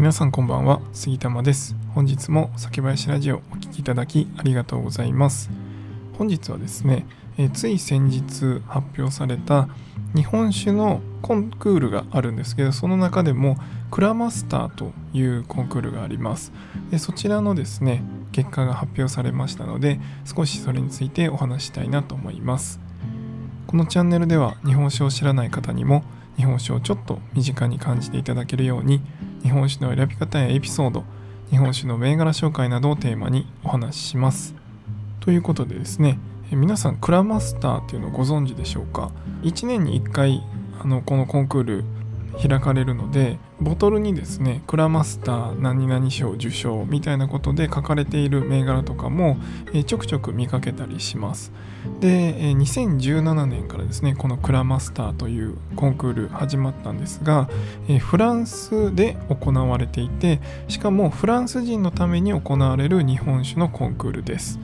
皆さんこんばんは杉玉です。本日も酒林ラジオお聴きいただきありがとうございます。本日はですね、えつい先日発表された日本酒のコンクールがあるんですけどその中でもクラマスターというコンクールがあります。でそちらのですね結果が発表されましたので少しそれについてお話したいなと思います。このチャンネルでは日本酒を知らない方にも日本酒をちょっと身近に感じていただけるように日本酒の選び方やエピソード日本酒の銘柄紹介などをテーマにお話しします。ということでですね皆さんクラマスターっていうのをご存知でしょうか？1年に1回あのこのコンクール開かれるのでボトルにですねクラマスター何々賞受賞みたいなことで書かれている銘柄とかも、ちょくちょく見かけたりします。で、え2017年からですねこのクラマスターというコンクール始まったんですが、フランスで行われていてしかもフランス人のために行われる日本酒のコンクールです。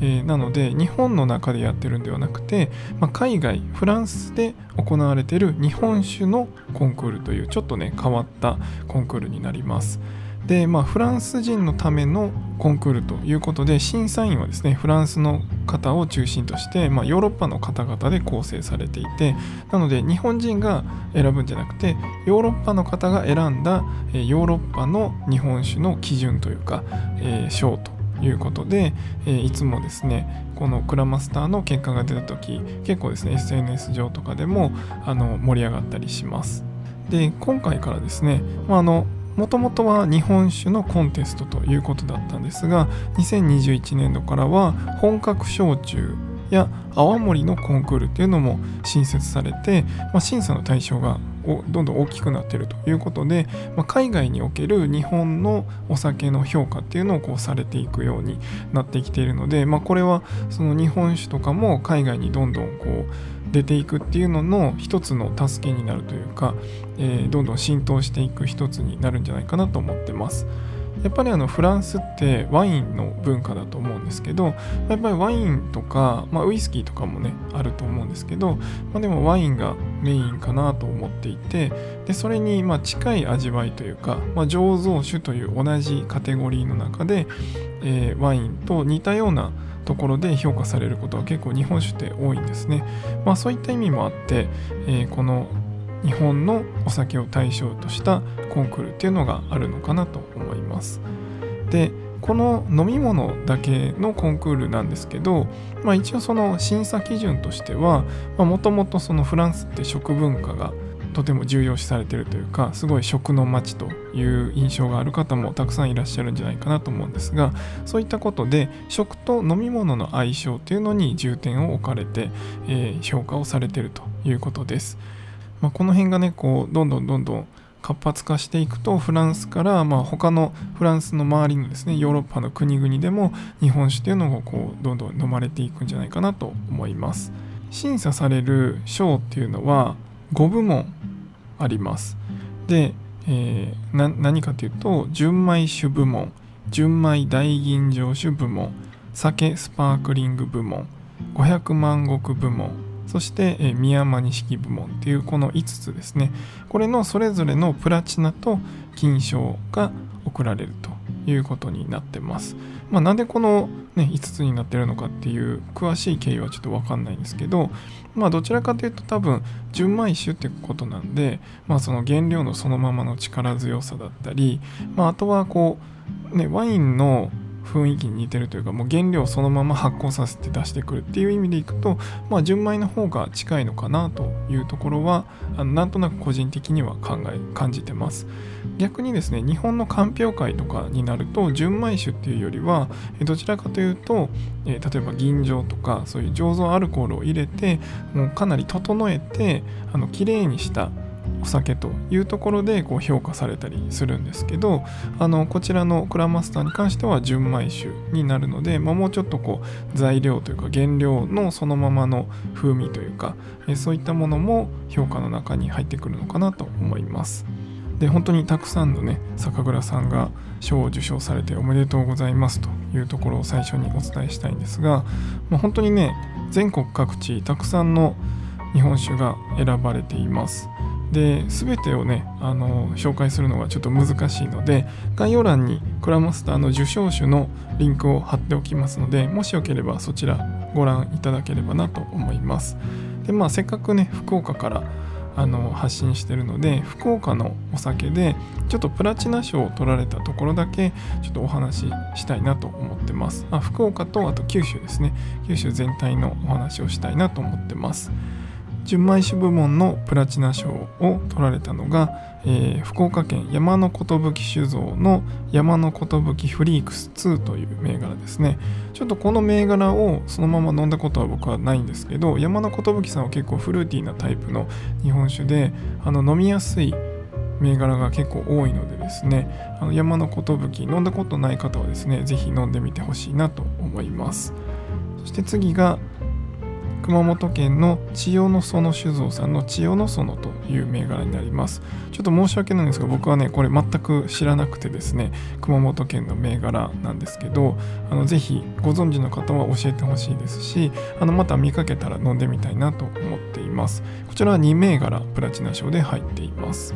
えー、なので日本の中でやってるんではなくて、まあ、海外フランスで行われてる日本酒のコンクールというちょっとね変わったコンクールになります。でまあフランス人のためのコンクールということで審査員はですねフランスの方を中心として、まあ、ヨーロッパの方々で構成されていてなので日本人が選ぶんじゃなくてヨーロッパの方が選んだヨーロッパの日本酒の基準というか、えー、賞ということで、えー、いつもですねこのクラマスターの結果が出た時結構ですね SNS 上とかでもあの盛り上がったりします。で今回からですね、まあ、あのもともとは日本酒のコンテストということだったんですが2021年度からは本格焼酎や泡盛のコンクールっていうのも新設されて、まあ、審査の対象がどんどん大きくなっているということで、まあ、海外における日本のお酒の評価っていうのをこうされていくようになってきているので、まあ、これはその日本酒とかも海外にどんどんこう出ていくっていうのの一つの助けになるというか、えー、どんどん浸透していく一つになるんじゃないかなと思ってます。やっぱりあのフランスってワインの文化だと思うんですけどやっぱりワインとか、まあ、ウイスキーとかもねあると思うんですけど、まあ、でもワインがメインかなと思っていてでそれにま近い味わいというか、まあ、醸造酒という同じカテゴリーの中で、えー、ワインと似たようなところで評価されることは結構日本酒って多いんですね。まあそういった意味もあって、えー、この日本のお酒を対象としたコンクールっていうのがあるのかなと思います。でこの飲み物だけのコンクールなんですけど、まあ、一応その審査基準としてはもともとそのフランスって食文化がとても重要視されてるというかすごい食の街という印象がある方もたくさんいらっしゃるんじゃないかなと思うんですがそういったことで食と飲み物の相性っていうのに重点を置かれて、えー、評価をされてるということです。まあ、この辺がねこうどんどんどんどん活発化していくとフランスからまあ他のフランスの周りのですねヨーロッパの国々でも日本酒っていうのをこうどんどん飲まれていくんじゃないかなと思います。審査される賞っていうのは5部門あります。で、えー、何かというと純米酒部門純米大吟醸酒部門酒スパークリング部門500万石部門そして、え宮間錦部門っていうこの5つですねこれのそれぞれのプラチナと金賞が贈られるということになってます。まあ、なんでこの、ね、5つになってるのかっていう詳しい経緯はちょっと分かんないんですけど、まあ、どちらかというと多分純米酒ってことなんで、まあ、その原料のそのままの力強さだったり、まあ、あとはこう、ね、ワインの雰囲気に似てるというかもう原料そのまま発酵させて出してくるっていう意味でいくと、まあ、純米の方が近いのかなというところはあのなんとなく個人的には考え感じてます。逆にですね日本の鑑評会とかになると純米酒っていうよりはどちらかというと、えー、例えば吟醸とかそういう醸造アルコールを入れてもうかなり整えてあの綺麗にしたお酒というところでこう評価されたりするんですけどあのこちらのクラマスターに関しては純米酒になるので、まあ、もうちょっとこう材料というか原料のそのままの風味というかえそういったものも評価の中に入ってくるのかなと思います。で本当にたくさんのね酒蔵さんが賞を受賞されておめでとうございますというところを最初にお伝えしたいんですが、まあ、本当にね全国各地たくさんの日本酒が選ばれています。で全てをねあの紹介するのはちょっと難しいので概要欄にクラマスターの受賞酒のリンクを貼っておきますのでもしよければそちらご覧いただければなと思います。でまあせっかくね福岡からあの発信してるので福岡のお酒でちょっとプラチナ賞を取られたところだけちょっとお話ししたいなと思ってます。あ福岡とあと九州ですね。九州全体のお話をしたいなと思ってます。純米酒部門のプラチナ賞を取られたのが、えー、福岡県山の寿酒造の山の寿フリークス2という銘柄ですね。ちょっとこの銘柄をそのまま飲んだことは僕はないんですけど山の寿さんは結構フルーティーなタイプの日本酒であの飲みやすい銘柄が結構多いのでですねあの山の寿飲んだことない方はですね是非飲んでみてほしいなと思います。そして次が熊本県の千代の園酒造さんの千代の園という銘柄になります。ちょっと申し訳ないんですが僕はねこれ全く知らなくてですね熊本県の銘柄なんですけどあのぜひご存知の方は教えてほしいですしあのまた見かけたら飲んでみたいなと思っています。こちらは2銘柄プラチナ賞で入っています。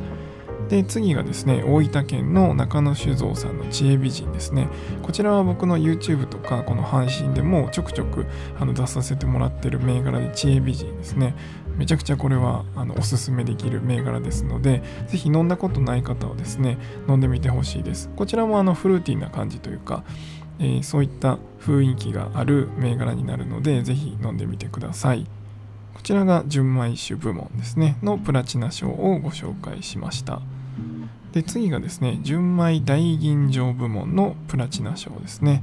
で次がですね大分県の中野酒造さんの知恵美人ですね。こちらは僕の YouTube とかこの配信でもちょくちょくあの出させてもらってる銘柄で知恵美人ですね。めちゃくちゃこれはあのおすすめできる銘柄ですのでぜひ飲んだことない方はですね飲んでみてほしいです。こちらもあのフルーティーな感じというかえー、そういった雰囲気がある銘柄になるのでぜひ飲んでみてください。ちらが純米酒部門ですね。のプラチナ賞をご紹介しました。で次がですね純米大吟醸部門のプラチナ賞ですね。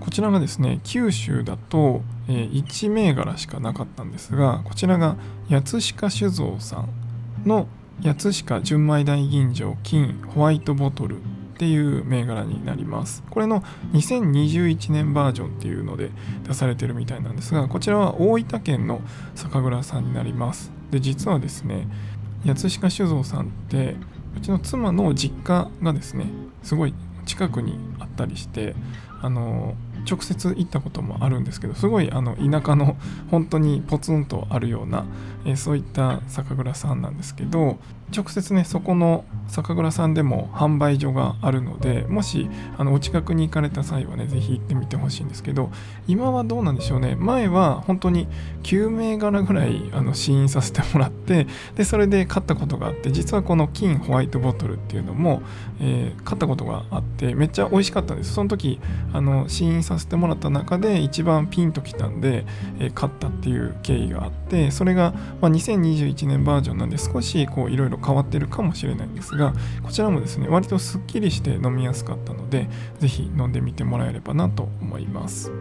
こちらがですね九州だと、えー、1銘柄しかなかったんですがこちらが八鹿酒造さんの八鹿純米大吟醸金ホワイトボトルっていう銘柄になります。これの2021年バージョンっていうので出されてるみたいなんですがこちらは大分県の酒蔵さんになります。で実はですね八鹿酒造さんってうちの妻の実家がですねすごい近くにあったりしてあの直接行ったこともあるんですけどすごいあの田舎の本当にポツンとあるような、え、そういった酒蔵さんなんですけど直接ねそこの酒蔵さんでも販売所があるのでもしあのお近くに行かれた際はね是非行ってみてほしいんですけど今はどうなんでしょうね。前は本当に9銘柄ぐらいあの試飲させてもらってでそれで買ったことがあって実はこの金ホワイトボトルっていうのも、えー、買ったことがあってめっちゃ美味しかったんです。その時あの試飲させてもらった中で一番ピンときたんで、えー、買ったっていう経緯があってそれが、まあ、2021年バージョンなんで少しこういろいろ変わってるかもしれないんですがこちらもですね割とすっきりして飲みやすかったので是非飲んでみてもらえればなと思います。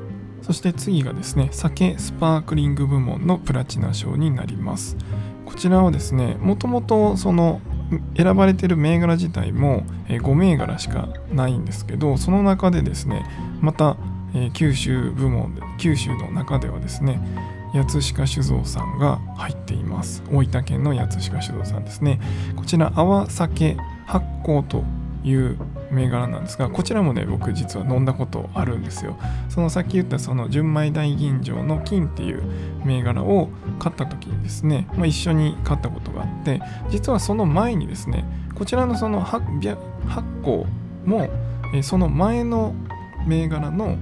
そして次がですね酒スパークリング部門のプラチナ賞になります。こちらはですねもともとその選ばれてる銘柄自体も5銘柄しかないんですけどその中でですねまた九州部門九州の中ではですね八鹿酒造さんが入っています。大分県の八鹿酒造さんですね。こちら泡酒発酵という銘柄なんですがこちらもね僕実は飲んだことあるんですよ。そのさっき言ったその純米大吟醸の金っていう銘柄を買った時にですね、まあ、一緒に買ったことがあって実はその前にですねこちらのその発酵もその前の銘柄の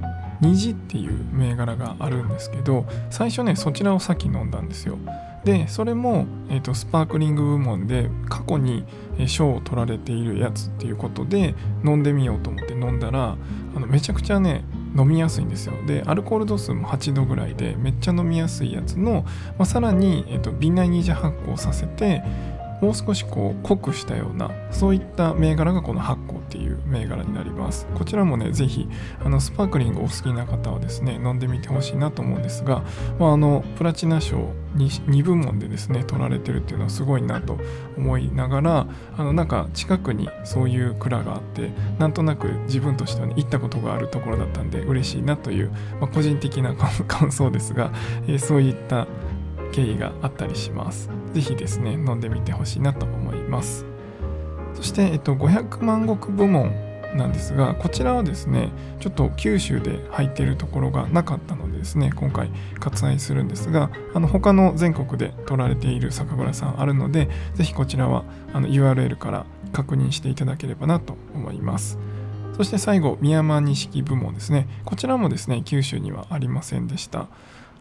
虹っていう銘柄があるんですけど最初ねそちらを先飲んだんですよ。でそれも、えーと、スパークリング部門で過去に賞を取られているやつっていうことで飲んでみようと思って飲んだらあのめちゃくちゃね飲みやすいんですよ。でアルコール度数も8度ぐらいでめっちゃ飲みやすいやつの、まあ、さらに、えーと、と瓶内二次発酵させてもう少しこう濃くしたようなそういった銘柄がこの発酵っていう銘柄になります。こちらもね是非あのスパークリングお好きな方はですね飲んでみてほしいなと思うんですが、まあ、あのプラチナ賞 2, 2部門でですね取られてるっていうのはすごいなと思いながらあのなんか近くにそういう蔵があってなんとなく自分としてはね行ったことがあるところだったんで嬉しいなという、まあ、個人的な感想ですが、えー、そういった経緯があったりします。是非ですね、飲んでみてほしいなと思います。そして、えっと、500万石部門なんですがこちらはですねちょっと九州で入っているところがなかったのでですね今回割愛するんですがあの他の全国で取られている酒蔵さんあるので是非こちらはあの URL から確認していただければなと思いますそして最後宮山錦部門ですねこちらもですね九州にはありませんでした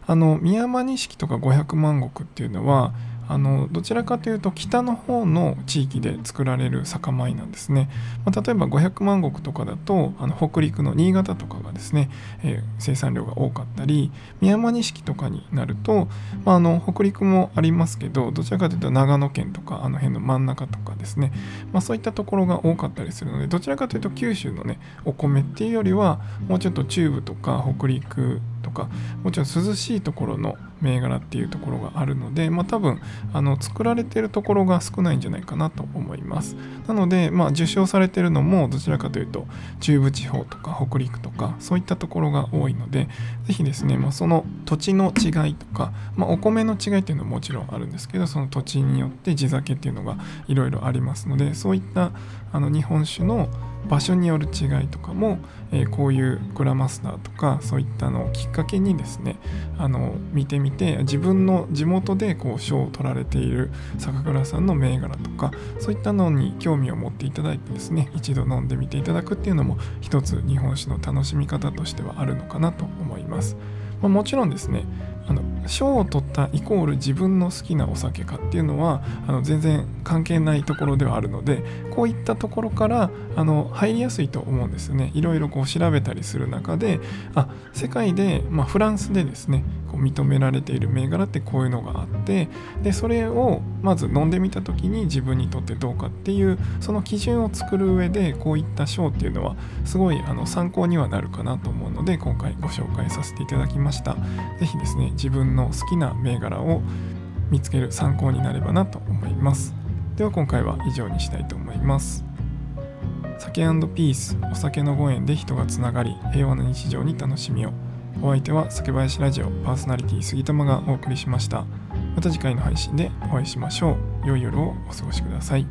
あの宮山錦とか500万石っていうのはあのどちらかというと北の方の地域で作られる酒米なんですね、まあ、例えば500万石とかだとあの北陸の新潟とかがですね、えー、生産量が多かったり宮山錦とかになると、まあ、あの北陸もありますけどどちらかというと長野県とかあの辺の真ん中とかですね、まあ、そういったところが多かったりするのでどちらかというと九州のねお米っていうよりはもうちょっと中部とか北陸とかもちろん涼しいところの銘柄っていうところがあるので、まあ、多分あの作られてるところが少ないんじゃないかなと思います。なので、まあ、受賞されてるのもどちらかというと中部地方とか北陸とかそういったところが多いので是非ですね、まあ、その土地の違いとか、まあ、お米の違いっていうのはもちろんあるんですけどその土地によって地酒っていうのがいろいろありますのでそういったあの日本酒の場所による違いとかも、えー、こういうグラマスターとかそういったのをきっかけにですねあの見てみて自分の地元でこう賞を取られている酒蔵さんの銘柄とかそういったのに興味を持っていただいてですね一度飲んでみていただくっていうのも一つ日本酒の楽しみ方としてはあるのかなと思います。ま、もちろんですね賞を取ったイコール自分の好きなお酒かっていうのはあの全然関係ないところではあるのでこういったところからあの入りやすいと思うんですね。いろいろこう調べたりする中であ世界で、まあ、フランスでですねこう認められている銘柄ってこういうのがあってでそれをまず飲んでみた時に自分にとってどうかっていうその基準を作る上でこういった賞っていうのはすごいあの参考にはなるかなと思うので今回ご紹介させていただきました。是非ですね自分分の好きな銘柄を見つける参考になればなと思います。では今回は以上にしたいと思います。酒ピースお酒のご縁で人がつながり平和な日常に楽しみを。お相手は酒林ラジオパーソナリティ杉玉がお送りしました。また次回の配信でお会いしましょう。良い夜をお過ごしください。